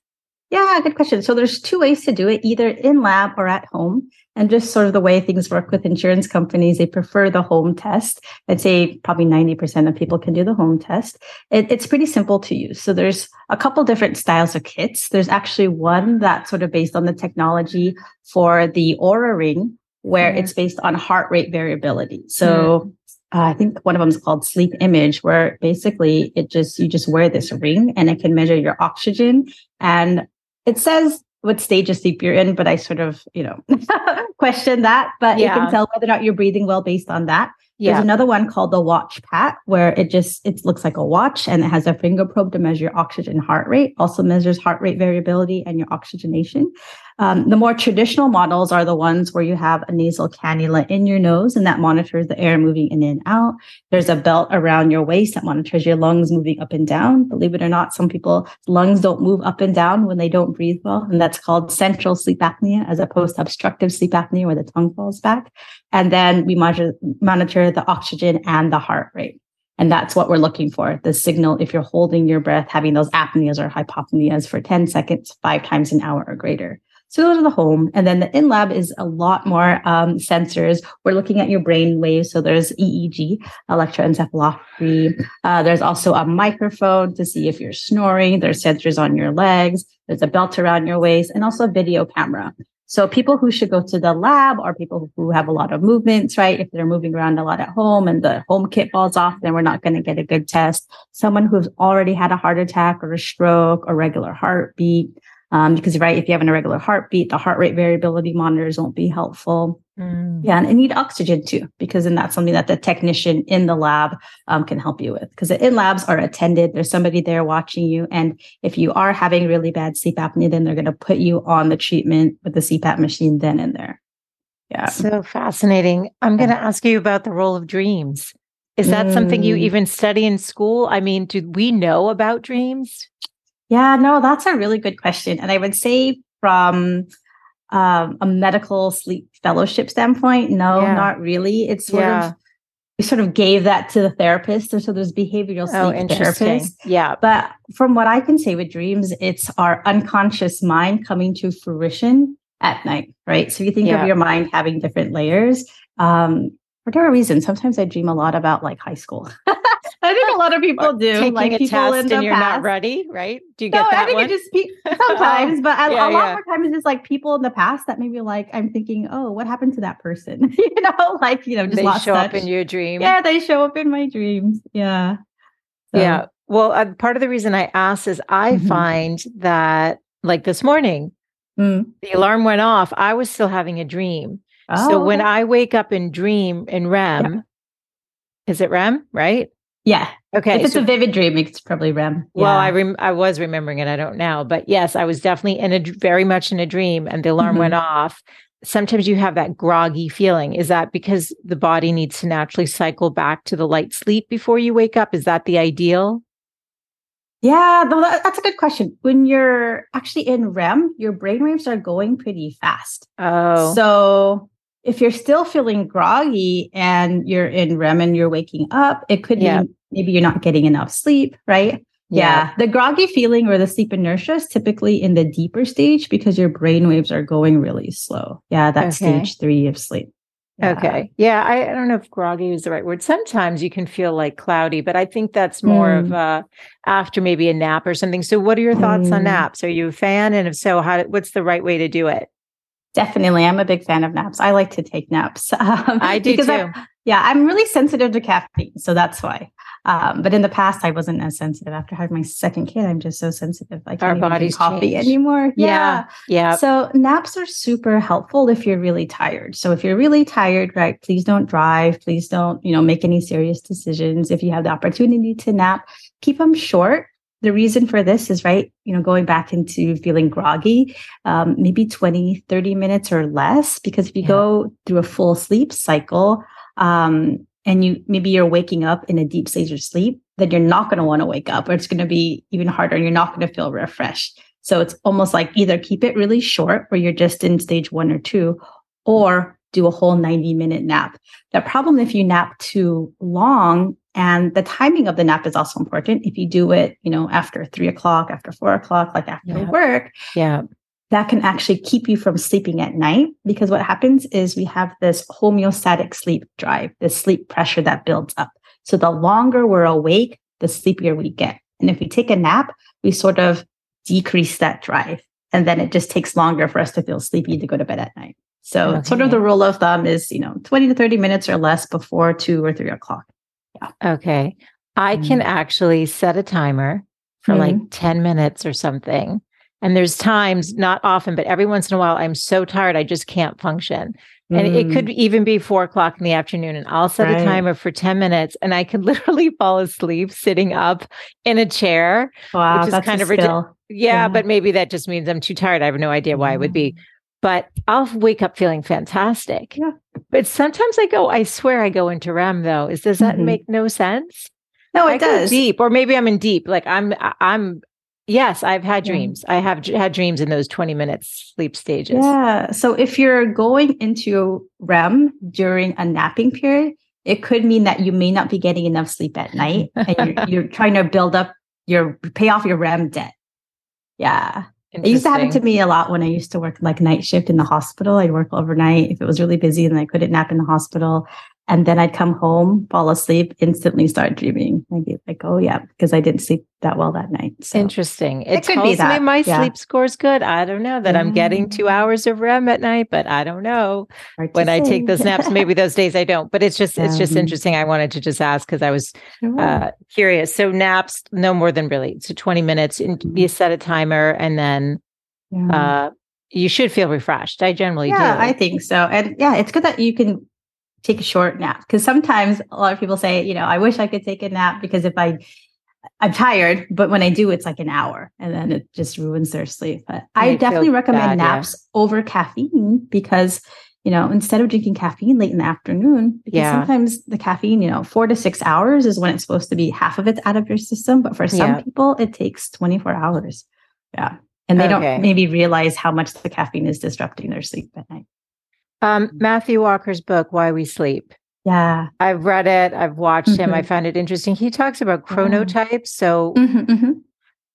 Yeah, good question. So there's two ways to do it, either in lab or at home. And just sort of the way things work with insurance companies, they prefer the home test. I'd say probably 90% of people can do the home test. It, it's pretty simple to use. So there's a couple different styles of kits. There's actually one that's sort of based on the technology for the Oura ring, where mm-hmm. it's based on heart rate variability. So mm-hmm. Uh, I think one of them is called SleepImage, where basically it just you just wear this ring and it can measure your oxygen and it says what stage of sleep you're in, but I sort of, you know, question that. But yeah. you can tell whether or not you're breathing well based on that. Yeah. There's another one called the WatchPAT, where it just it looks like a watch and it has a finger probe to measure your oxygen heart rate, also measures heart rate variability and your oxygenation. Um, the more traditional models are the ones where you have a nasal cannula in your nose and that monitors the air moving in and out. There's a belt around your waist that monitors your lungs moving up and down. Believe it or not, some people lungs don't move up and down when they don't breathe well. And that's called central sleep apnea as opposed to obstructive sleep apnea where the tongue falls back. And then we monitor the oxygen and the heart rate. And that's what we're looking for the signal if you're holding your breath, having those apneas or hypopneas for 10 seconds, five times an hour or greater. So those are the home. And then the in lab is a lot more um, sensors. We're looking at your brain waves. So there's EEG, electroencephalography. Uh, there's also a microphone to see if you're snoring. There's sensors on your legs. There's a belt around your waist and also a video camera. So people who should go to the lab are people who have a lot of movements, right? If they're moving around a lot at home and the home kit falls off, then we're not going to get a good test. Someone who's already had a heart attack or a stroke or regular heartbeat. Um, because right, if you have an irregular heartbeat, the heart rate variability monitors won't be helpful. Mm. Yeah, and, it need oxygen too, because then that's something that the technician in the lab um, can help you with. Because the in labs are attended, there's somebody there watching you, and if you are having really bad sleep apnea, then they're going to put you on the treatment with the CPAP machine then and there. Yeah, so fascinating. I'm going to ask you about the role of dreams. Is that mm. something you mm. even study in school? I mean, do we know about dreams? Yeah, no, that's a really good question. And I would say from um, a medical sleep fellowship standpoint, no, yeah. not really. It's sort yeah. of we sort of gave that to the therapist. So, so there's behavioral Oh, sleep interesting. therapists. Yeah. But from what I can say with dreams, it's our unconscious mind coming to fruition at night, right? So you think Yeah. of your mind having different layers, um, for whatever reason, sometimes I dream a lot about like high school. I think a lot of people do. Taking like a people test and you're past. not ready, right? Do you No, get that I think one? it just pe- sometimes, but a, Yeah, a lot yeah. more times it's just like people in the past that maybe like I'm thinking, oh, what happened to that person? you know, like you know, just they show up in your dream. Yeah, they show up in my dreams. Yeah. So, Yeah. Well, uh, part of the reason I asked is I Mhm. find that, like this morning, mm. the alarm went off. I was still having a dream. so Oh, when. I wake up and dream in REM, is it REM? Right? Yeah, Okay. if it's so- a vivid dream, it's probably REM. well, I rem- I was remembering it. I don't now, but yes, I was definitely in a very much in a dream, and the alarm Mhm. went off. Sometimes you have that groggy feeling. Is that because the body needs to naturally cycle back to the light sleep before you wake up? Is that the ideal? Yeah, that's a good question. When you're actually in REM, your brainwaves are going pretty fast. Oh, So if you're still feeling groggy and you're in REM and you're waking up, it could Yeah. mean maybe you're not getting enough sleep, right? Yeah. The groggy feeling or the sleep inertia is typically in the deeper stage because your brain waves are going really slow. Yeah, that's Okay. stage three of sleep. Yeah. Okay. Yeah, I, I don't know if groggy is the right word. Sometimes you can feel like cloudy, but I think that's more of Mm. uh, after maybe a nap or something. So, what are your thoughts on Mm. naps? Are you a fan? And if so, how? What's the right way to do it? Definitely. I'm a big fan of naps. I like to take naps. Um, I do too. yeah, I'm really sensitive to caffeine. So that's why. Um, but in the past, I wasn't as sensitive. After having my second kid, I'm just so sensitive. I can't Our bodies coffee change. anymore. Yeah. Yeah. So naps are super helpful if you're really tired. So if you're really tired, right, please don't drive. Please don't, you know, make any serious decisions. If you have the opportunity to nap, keep them short. The reason for this is right, you know, going back into feeling groggy, um, maybe 20, 30 minutes or less, because if you Yeah. go through a full sleep cycle, um, and you maybe you're waking up in a deep stage of sleep, then you're not going to want to wake up, or it's going to be even harder and you're not going to feel refreshed. So it's almost like either keep it really short where you're just in stage one or two, or do a whole 90 minute nap. The problem if you nap too long, and the timing of the nap is also important. If you do it, you know, after three o'clock, after four o'clock, like after Yeah. work, Yeah. that can actually keep you from sleeping at night because what happens is we have this homeostatic sleep drive, this sleep pressure that builds up. So the longer we're awake, the sleepier we get. And if we take a nap, we sort of decrease that drive. And then it just takes longer for us to feel sleepy to go to bed at night. So sort of the rule of thumb is, you know, 20 to 30 minutes or less before two or three o'clock. Okay. I can mm. actually set a timer for like mm. 10 minutes or something. And there's times, not often, but every once in a while, I'm so tired, I just can't function. And it could mm. even be four o'clock in the afternoon, and I'll set Right. a timer for 10 minutes, and I could literally fall asleep sitting up in a chair. wow, which is that's kind of ridic- skill. Yeah, Yeah. but maybe that just means I'm too tired. I have no idea why it would be. But I'll wake up feeling fantastic. Yeah. But sometimes I go, I swear I go into REM though. Is does that Mhm. make no sense? No, I it go does. deep, or maybe I'm in deep. Like I'm, I- I'm. Yes, I've had Yeah. dreams. I have had dreams in those 20 minutes sleep stages. Yeah. So if you're going into REM during a napping period, it could mean that you may not be getting enough sleep at night and you're, you're trying to build up your pay off your REM debt. Yeah. It used to happen to me a lot when I used to work like night shift in the hospital. I'd work overnight if it was really busy and I couldn't nap in the hospital. And then I'd come home, fall asleep, instantly start dreaming. I'd be like, oh, yeah, because I didn't sleep that well that night. So, Interesting. It, It could be that, my yeah. sleep score's good. I don't know that I'm getting two hours of REM at night, but I don't know when I take those naps. Maybe those days I don't. But it's just it's just interesting. I wanted to just ask because I was Sure. uh, curious. So naps, no more than really. So 20 minutes, and you set a timer, and then Yeah. uh, you should feel refreshed. I generally yeah, do. I think so. And yeah, it's good that you can take a short nap because sometimes a lot of people say, you know, I wish I could take a nap because if I I'm tired, but when I do, it's like an hour and then it just ruins their sleep. But I feel definitely recommend bad, yeah. naps over caffeine because, you know, instead of drinking caffeine late in the afternoon, because Yeah. sometimes the caffeine, you know, four to six hours is when it's supposed to be half of it's out of your system. But for some Yeah. people, it takes 24 hours. Yeah. And they Okay. don't maybe realize how much the caffeine is disrupting their sleep at night. Um, Matthew Walker's book, Why We Sleep. Yeah. I've read it. I've watched mm-hmm. him. I mm-hmm. found it interesting. He talks about chronotypes. So mm-hmm, mm-hmm.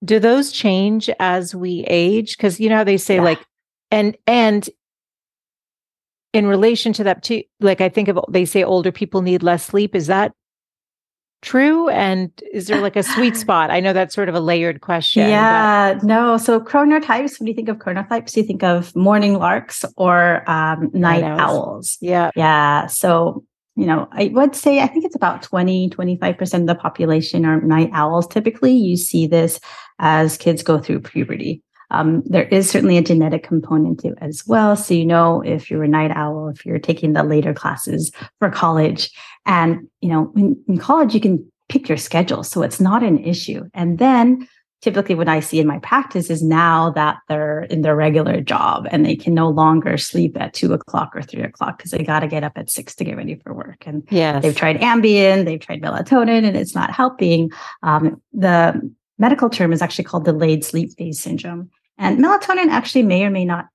do those change as we age? Because you know how they say yeah. like and and in relation to that too, like I think of they say older people need less sleep. Is that true? And is there like a sweet spot? I know that's sort of a layered question. Yeah, but... no. So chronotypes, when you think of chronotypes, you think of morning larks or um, night owls. Yeah. Yeah. So, you know, I would say I think it's about 20, 25% of the population are night owls. Typically, you see this as kids go through puberty. Um, there is certainly a genetic component to it as well. So, you know, if you're a night owl, if you're taking the later classes for college, and, you know, in, in college, you can pick your schedule. So it's not an issue. And then typically what I see in my practice is now that they're in their regular job and they can no longer sleep at two o'clock or three o'clock because they got to get up at six to get ready for work. And yes. they've tried Ambien, they've tried melatonin, and it's not helping. Um, the medical term is actually called delayed sleep phase syndrome. And melatonin actually may or may not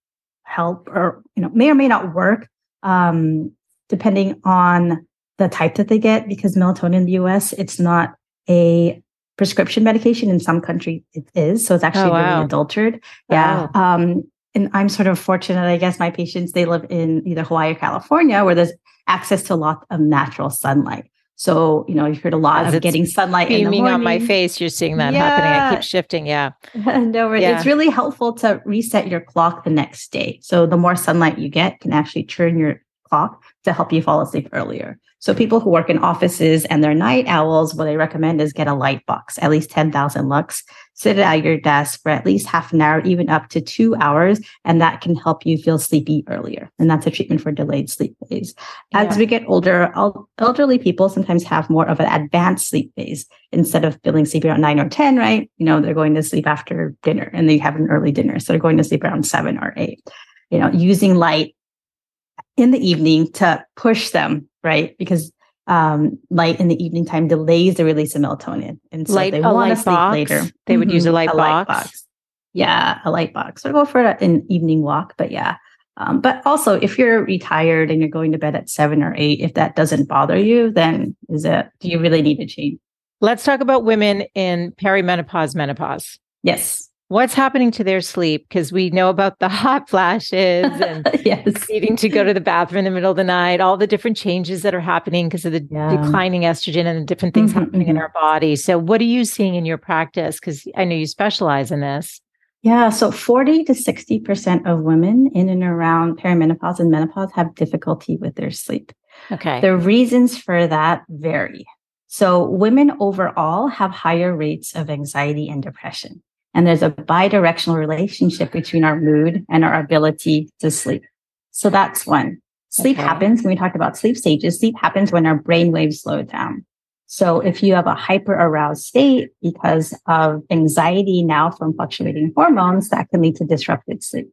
help or, you know, may or may not work um, depending on the type that they get because melatonin in the US, it's not a prescription medication. In some countries it is. So it's actually oh, wow. really adulterated. Yeah. Wow. Um, and I'm sort of fortunate, I guess my patients, they live in either Hawaii or California where there's access to a lot of natural sunlight. So, you know, you've heard a lot As of getting sunlight beaming on my face. You're seeing that yeah. happening. I keep shifting. Yeah. no, yeah. it's really helpful to reset your clock the next day. So the more sunlight you get can actually turn your clock to help you fall asleep earlier. So people who work in offices and they're night owls, what I recommend is get a light box, at least 10,000 lux, sit at your desk for at least half an hour, even up to two hours. And that can help you feel sleepy earlier. And that's a treatment for delayed sleep phase. As yeah. we get older, elderly people sometimes have more of an advanced sleep phase. Instead of feeling sleepy around nine or 10, right? You know, they're going to sleep after dinner and they have an early dinner. So they're going to sleep around seven or eight. You know, using light in the evening to push them, right? Because um, light in the evening time delays the release of melatonin. And so light, they want to sleep box. later. They would mm-hmm. use a mm-hmm. light, a box. light box. Yeah, a light box. So go for an evening walk, but yeah. Um, but also, if you're retired and you're going to bed at seven or eight, if that doesn't bother you, then is it, do you really need to change? Let's talk about women in perimenopause, menopause. Yes what's happening to their sleep? Because we know about the hot flashes and yes. needing to go to the bathroom in the middle of the night all the different changes that are happening because of the yeah. declining estrogen and the different things mm-hmm, happening mm-hmm. in our body. So what are you seeing in your practice? Because i know you specialize in this. Yeah so 40 to 60% of women in and around perimenopause and menopause have difficulty with their sleep. Okay. The reasons for that vary. So women overall have higher rates of anxiety and depression and there's a bidirectional relationship between our mood and our ability to sleep. So that's one. Sleep okay. happens when we talked about sleep stages. Sleep happens when our brain waves slow down. So if you have a hyper aroused state because of anxiety now from fluctuating hormones, that can lead to disrupted sleep.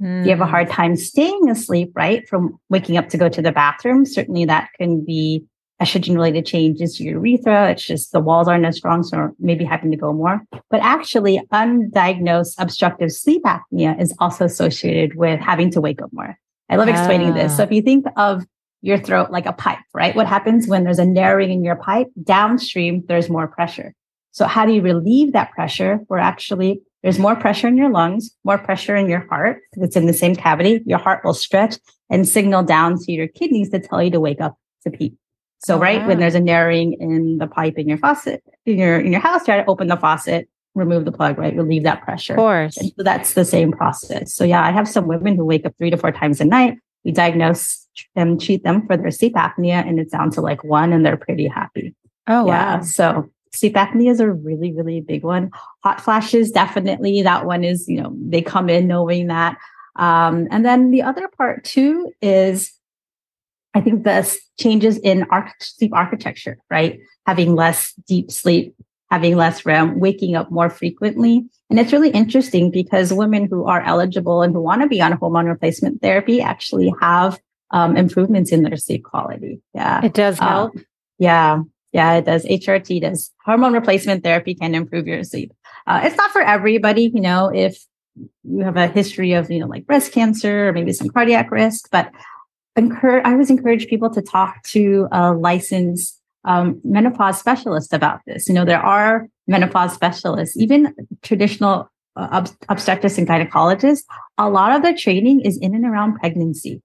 Mm. You have a hard hmm. time staying asleep, right? From waking up to go to the bathroom. Certainly that can be estrogen related changes to your urethra. It's just the walls aren't as strong, so maybe having to go more. But actually, undiagnosed obstructive sleep apnea is also associated with having to wake up more. I love explaining ah. this. So if you think of your throat like a pipe, right? What happens when there's a narrowing in your pipe? Downstream, there's more pressure. So how do you relieve that pressure? Where actually there's more pressure in your lungs, more pressure in your heart. It's in the same cavity. Your heart will stretch and signal down to your kidneys to tell you to wake up to pee. So, oh, right wow. when there's a narrowing in the pipe in your faucet in your in your house, try to open the faucet, remove the plug, right? Relieve that pressure. Of course. And so that's the same process. So yeah, I have some women who wake up three to four times a night. We diagnose them, treat them for their sleep apnea, and it's down to like one, and they're pretty happy. Oh yeah. wow. So sleep apnea is a really, really big one. Hot flashes, definitely. That one is, you know, they come in knowing that. Um, and then the other part too is I think the changes in arch- sleep architecture, right? Having less deep sleep, having less REM, waking up more frequently. And it's really interesting because women who are eligible and who want to be on hormone replacement therapy actually have um, improvements in their sleep quality. Yeah. It does um, help. Um, yeah. Yeah, it does. HRT does. Hormone replacement therapy can improve your sleep. Uh, it's not for everybody, you know, if you have a history of, you know, like breast cancer or maybe some cardiac risk, but encourage, I always encourage people to talk to a licensed um, menopause specialist about this. You know, there are menopause specialists, even traditional uh, obstetrics and gynecologists. A lot of their training is in and around pregnancy.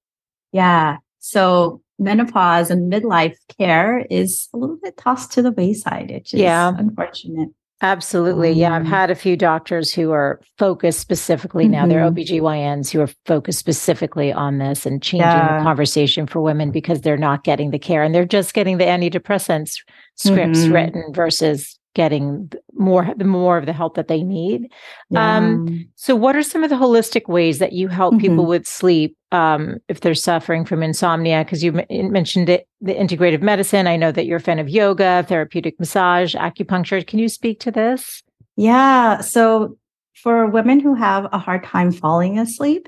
Yeah. So menopause and midlife care is a little bit tossed to the wayside. It's yeah. unfortunate. Absolutely. Yeah. I've um, had a few doctors who are focused specifically mm-hmm. now. They're mm-hmm. OBGYNs who are focused specifically on this and changing yeah. the conversation for women because they're not getting the care and they're just getting the antidepressants scripts mm-hmm. written versus getting more the more of the help that they need. Yeah. Um, so what are some of the holistic ways that you help mm-hmm. people with sleep um, if they're suffering from insomnia? Because you m- mentioned it, the integrative medicine. I know that you're a fan of yoga, therapeutic massage, acupuncture. Can you speak to this? Yeah. So for women who have a hard time falling asleep,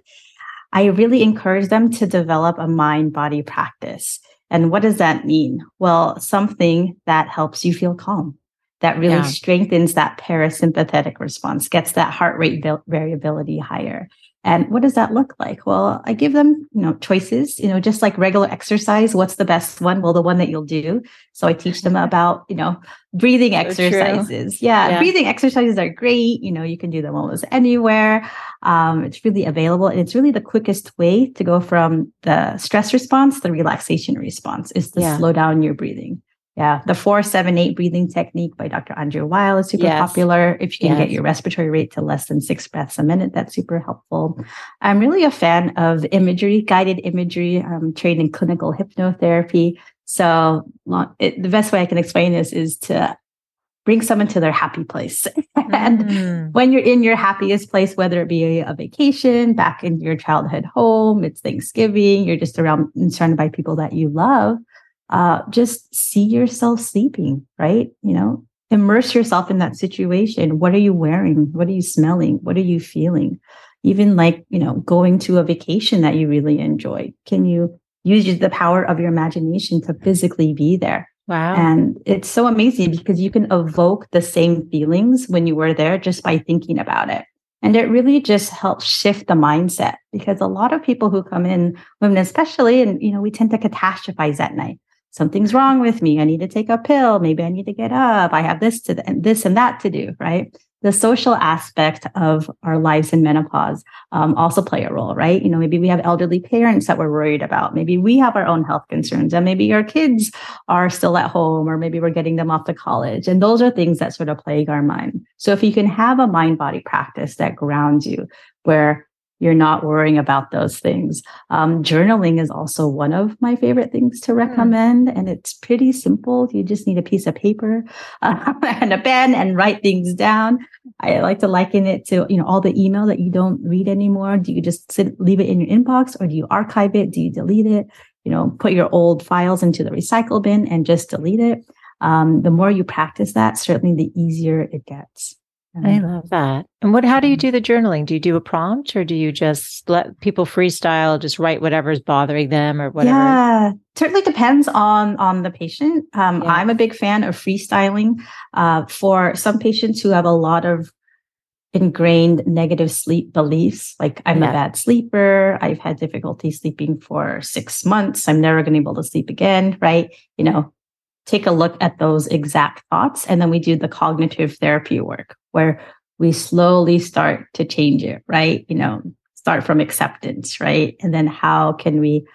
I really encourage them to develop a mind body practice. And what does that mean? Well, something that helps you feel calm that really yeah. strengthens that parasympathetic response, gets that heart rate variability higher. And what does that look like? Well, I give them, you know, choices, you know, just like regular exercise. What's the best one? Well, the one that you'll do. So I teach them about, you know, breathing so exercises. Yeah, yeah, Breathing exercises are great. You know, you can do them almost anywhere. Um, it's really available. And it's really the quickest way to go from the stress response, the relaxation response is to yeah. slow down your breathing. Yeah, the four, seven, eight breathing technique by Dr. Andrew Weil is super yes. popular. If you can yes. get your respiratory rate to less than six breaths a minute, that's super helpful. I'm really a fan of imagery, guided imagery. I'm trained in clinical hypnotherapy. So it, the best way I can explain this is to bring someone to their happy place. and mm. when you're in your happiest place, whether it be a vacation, back in your childhood home, it's Thanksgiving, you're just around and surrounded by people that you love uh, just see yourself sleeping, right? You know, immerse yourself in that situation. What are you wearing? What are you smelling? What are you feeling? Even like, you know, going to a vacation that you really enjoy. Can you use the power of your imagination to physically be there? Wow. And it's so amazing because you can evoke the same feelings when you were there just by thinking about it. And it really just helps shift the mindset because a lot of people who come in, women especially, and you know, we tend to catastrophize at night something's wrong with me. I need to take a pill. Maybe I need to get up. I have this to and this and that to do, right? The social aspect of our lives in menopause um, also play a role, right? You know, maybe we have elderly parents that we're worried about. Maybe we have our own health concerns, and maybe our kids are still at home, or maybe we're getting them off to college. And those are things that sort of plague our mind. So if you can have a mind body practice that grounds you, where you're not worrying about those things. Um, journaling is also one of my favorite things to hmm. recommend, mm. and it's pretty simple. You just need a piece of paper uh, and a pen and write things down. I like to liken it to you know all the email that you don't read anymore. Do you just sit, leave it in your inbox, or do you archive it? Do you delete it? You know, put your old files into the recycle bin and just delete it. Um, the more you practice that, certainly the easier it gets. I love that. And what how do you do the journaling? Do you do a prompt or do you just let people freestyle, just write whatever's bothering them or whatever? Yeah, certainly depends on on the patient. Um, yeah. I'm a big fan of freestyling. Uh, for some patients who have a lot of ingrained negative sleep beliefs, like I'm yeah. a bad sleeper, I've had difficulty sleeping for six months, I'm never going to be able to sleep again, right? You know, take a look at those exact thoughts. And then we do the cognitive therapy work where we slowly start to change it, right? You know, start from acceptance, right? And then how can we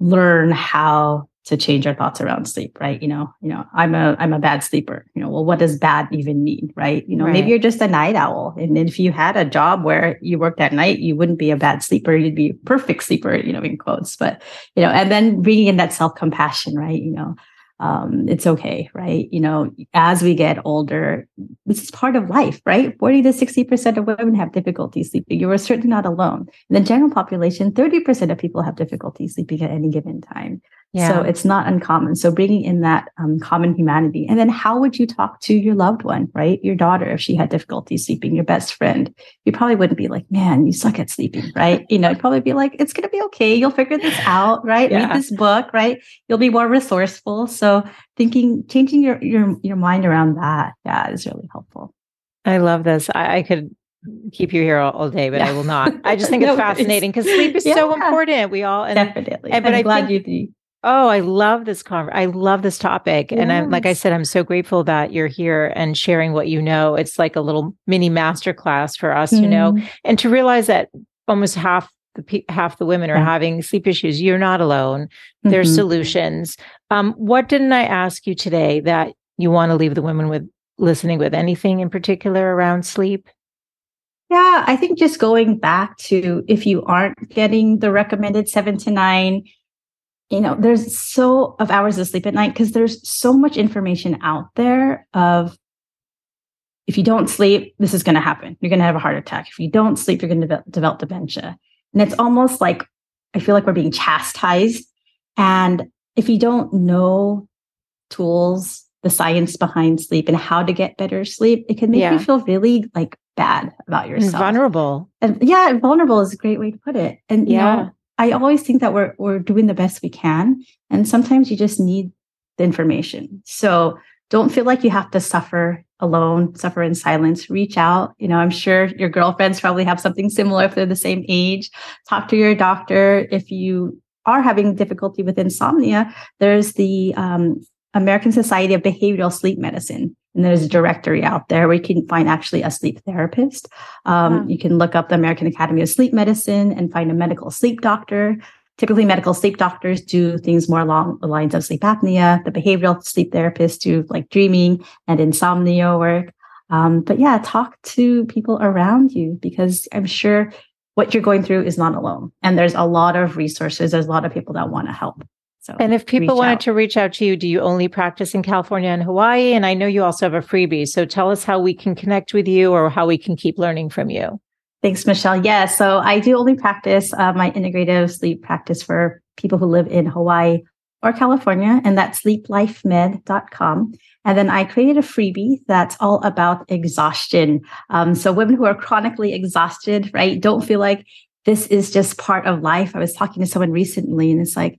learn how to change our thoughts around sleep, right? You know, you know, I'm a I'm a bad sleeper. You know, well, what does bad even mean, right? You know, right. maybe you're just a night owl, and if you had a job where you worked at night, you wouldn't be a bad sleeper. You'd be a perfect sleeper, you know, in quotes. But you know, and then bringing in that self compassion, right? You know, um, it's okay, right? You know, as we get older, this is part of life, right? 40 to 60% of women have difficulty sleeping. You are certainly not alone. In the general population, 30% of people have difficulty sleeping at any given time. Yeah. So it's not uncommon. So bringing in that um, common humanity. And then how would you talk to your loved one, right? Your daughter, if she had difficulty sleeping, your best friend, you probably wouldn't be like, man, you suck at sleeping, right? You know, you'd probably be like, it's going to be okay. You'll figure this out, right? Yeah. Read this book, right? You'll be more resourceful. So thinking, changing your, your, your mind around that, yeah, is really helpful. I love this. I, I could keep you here all, all day, but yeah. I will not. I just think no, it's fascinating because sleep is yeah. so important. We all and, definitely. And, but I'm I glad think, you. Oh, I love this conver- I love this topic. Yes. And I'm like I said, I'm so grateful that you're here and sharing what you know. It's like a little mini masterclass for us mm. to know mm-hmm. and to realize that almost half the half the women are yeah. having sleep issues. You're not alone. Mm-hmm. There's solutions. Um, what didn't I ask you today that you want to leave the women with listening with? Anything in particular around sleep? Yeah, I think just going back to if you aren't getting the recommended seven to nine, you know, there's so of hours of sleep at night because there's so much information out there of if you don't sleep, this is going to happen. You're going to have a heart attack. If you don't sleep, you're going to de- develop dementia. And it's almost like I feel like we're being chastised. And if you don't know tools, the science behind sleep and how to get better sleep, it can make yeah. you feel really like bad about yourself. And vulnerable. And yeah, vulnerable is a great way to put it. And yeah. You know, I always think that we're we're doing the best we can. And sometimes you just need the information. So don't feel like you have to suffer alone, suffer in silence. Reach out. You know, I'm sure your girlfriends probably have something similar if they're the same age. Talk to your doctor. If you are having difficulty with insomnia, there's the um, American Society of Behavioral Sleep Medicine. And there's a directory out there where you can find actually a sleep therapist. Um, wow. You can look up the American Academy of Sleep Medicine and find a medical sleep doctor. Typically, medical sleep doctors do things more along the lines of sleep apnea. The behavioral sleep therapists do like dreaming and insomnia work. Um, but yeah, talk to people around you because I'm sure what you're going through is not alone. And there's a lot of resources. There's a lot of people that want to help. So and if people wanted out. to reach out to you, do you only practice in California and Hawaii? And I know you also have a freebie. So tell us how we can connect with you or how we can keep learning from you. Thanks, Michele. Yeah, so I do only practice uh, my integrative sleep practice for people who live in Hawaii or California, and that's sleeplifemed.com. And then I created a freebie that's all about exhaustion. Um, so women who are chronically exhausted, right, don't feel like this is just part of life. I was talking to someone recently, and it's like,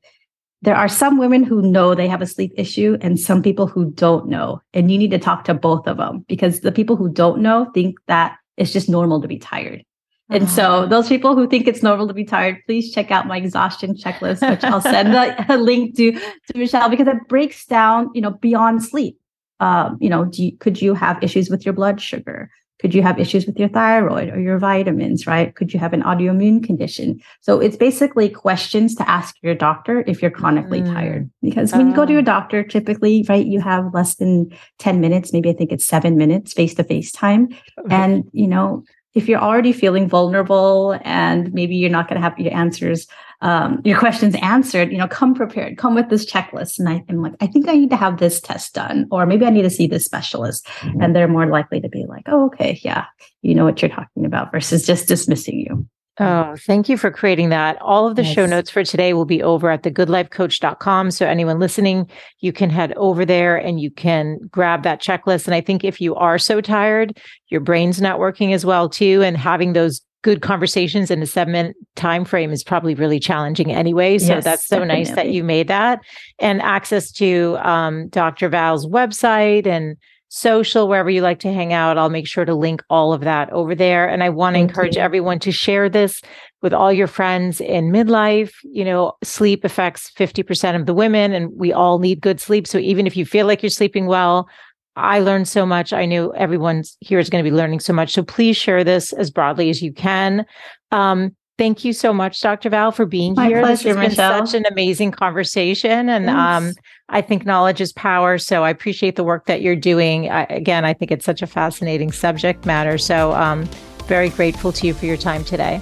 there are some women who know they have a sleep issue and some people who don't know. And you need to talk to both of them because the people who don't know think that it's just normal to be tired. And so uh-huh. those people who think it's normal to be tired, please check out my exhaustion checklist, which I'll send a, a, link to, to Michele because it breaks down, you know, beyond sleep. Um, you know, you, could you have issues with your blood sugar? Could you have issues with your thyroid or your vitamins, right? Could you have an autoimmune condition? So it's basically questions to ask your doctor if you're chronically mm. tired. Because when you go to your oh. doctor, typically, right, you have less than 10 minutes, maybe I think it's seven minutes face to face time. And, you know, if you're already feeling vulnerable and maybe you're not going to have your answers um, your questions answered, you know, come prepared, come with this checklist. And I am like, I think I need to have this test done, or maybe I need to see this specialist. Mm-hmm. And they're more likely to be like, oh, okay, yeah, you know what you're talking about versus just dismissing you. Oh, thank you for creating that. All of the yes. show notes for today will be over at thegoodlifecoach.com. So anyone listening, you can head over there and you can grab that checklist. And I think if you are so tired, your brain's not working as well too, and having those good conversations in a seven minute time frame is probably really challenging anyway. So yes, that's so definitely. nice that you made that and access to um, Dr. Val's website and social, wherever you like to hang out. I'll make sure to link all of that over there. And I want to encourage you. everyone to share this with all your friends in midlife. You know, sleep affects 50% of the women, and we all need good sleep. So even if you feel like you're sleeping well, I learned so much. I knew everyone here is going to be learning so much. So please share this as broadly as you can. Um, thank you so much, Dr. Val, for being My here. Pleasure, this has Michele. been such an amazing conversation. And um, I think knowledge is power. So I appreciate the work that you're doing. I, again, I think it's such a fascinating subject matter. So um, very grateful to you for your time today.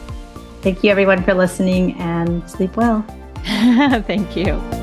Thank you, everyone, for listening and sleep well. Thank you.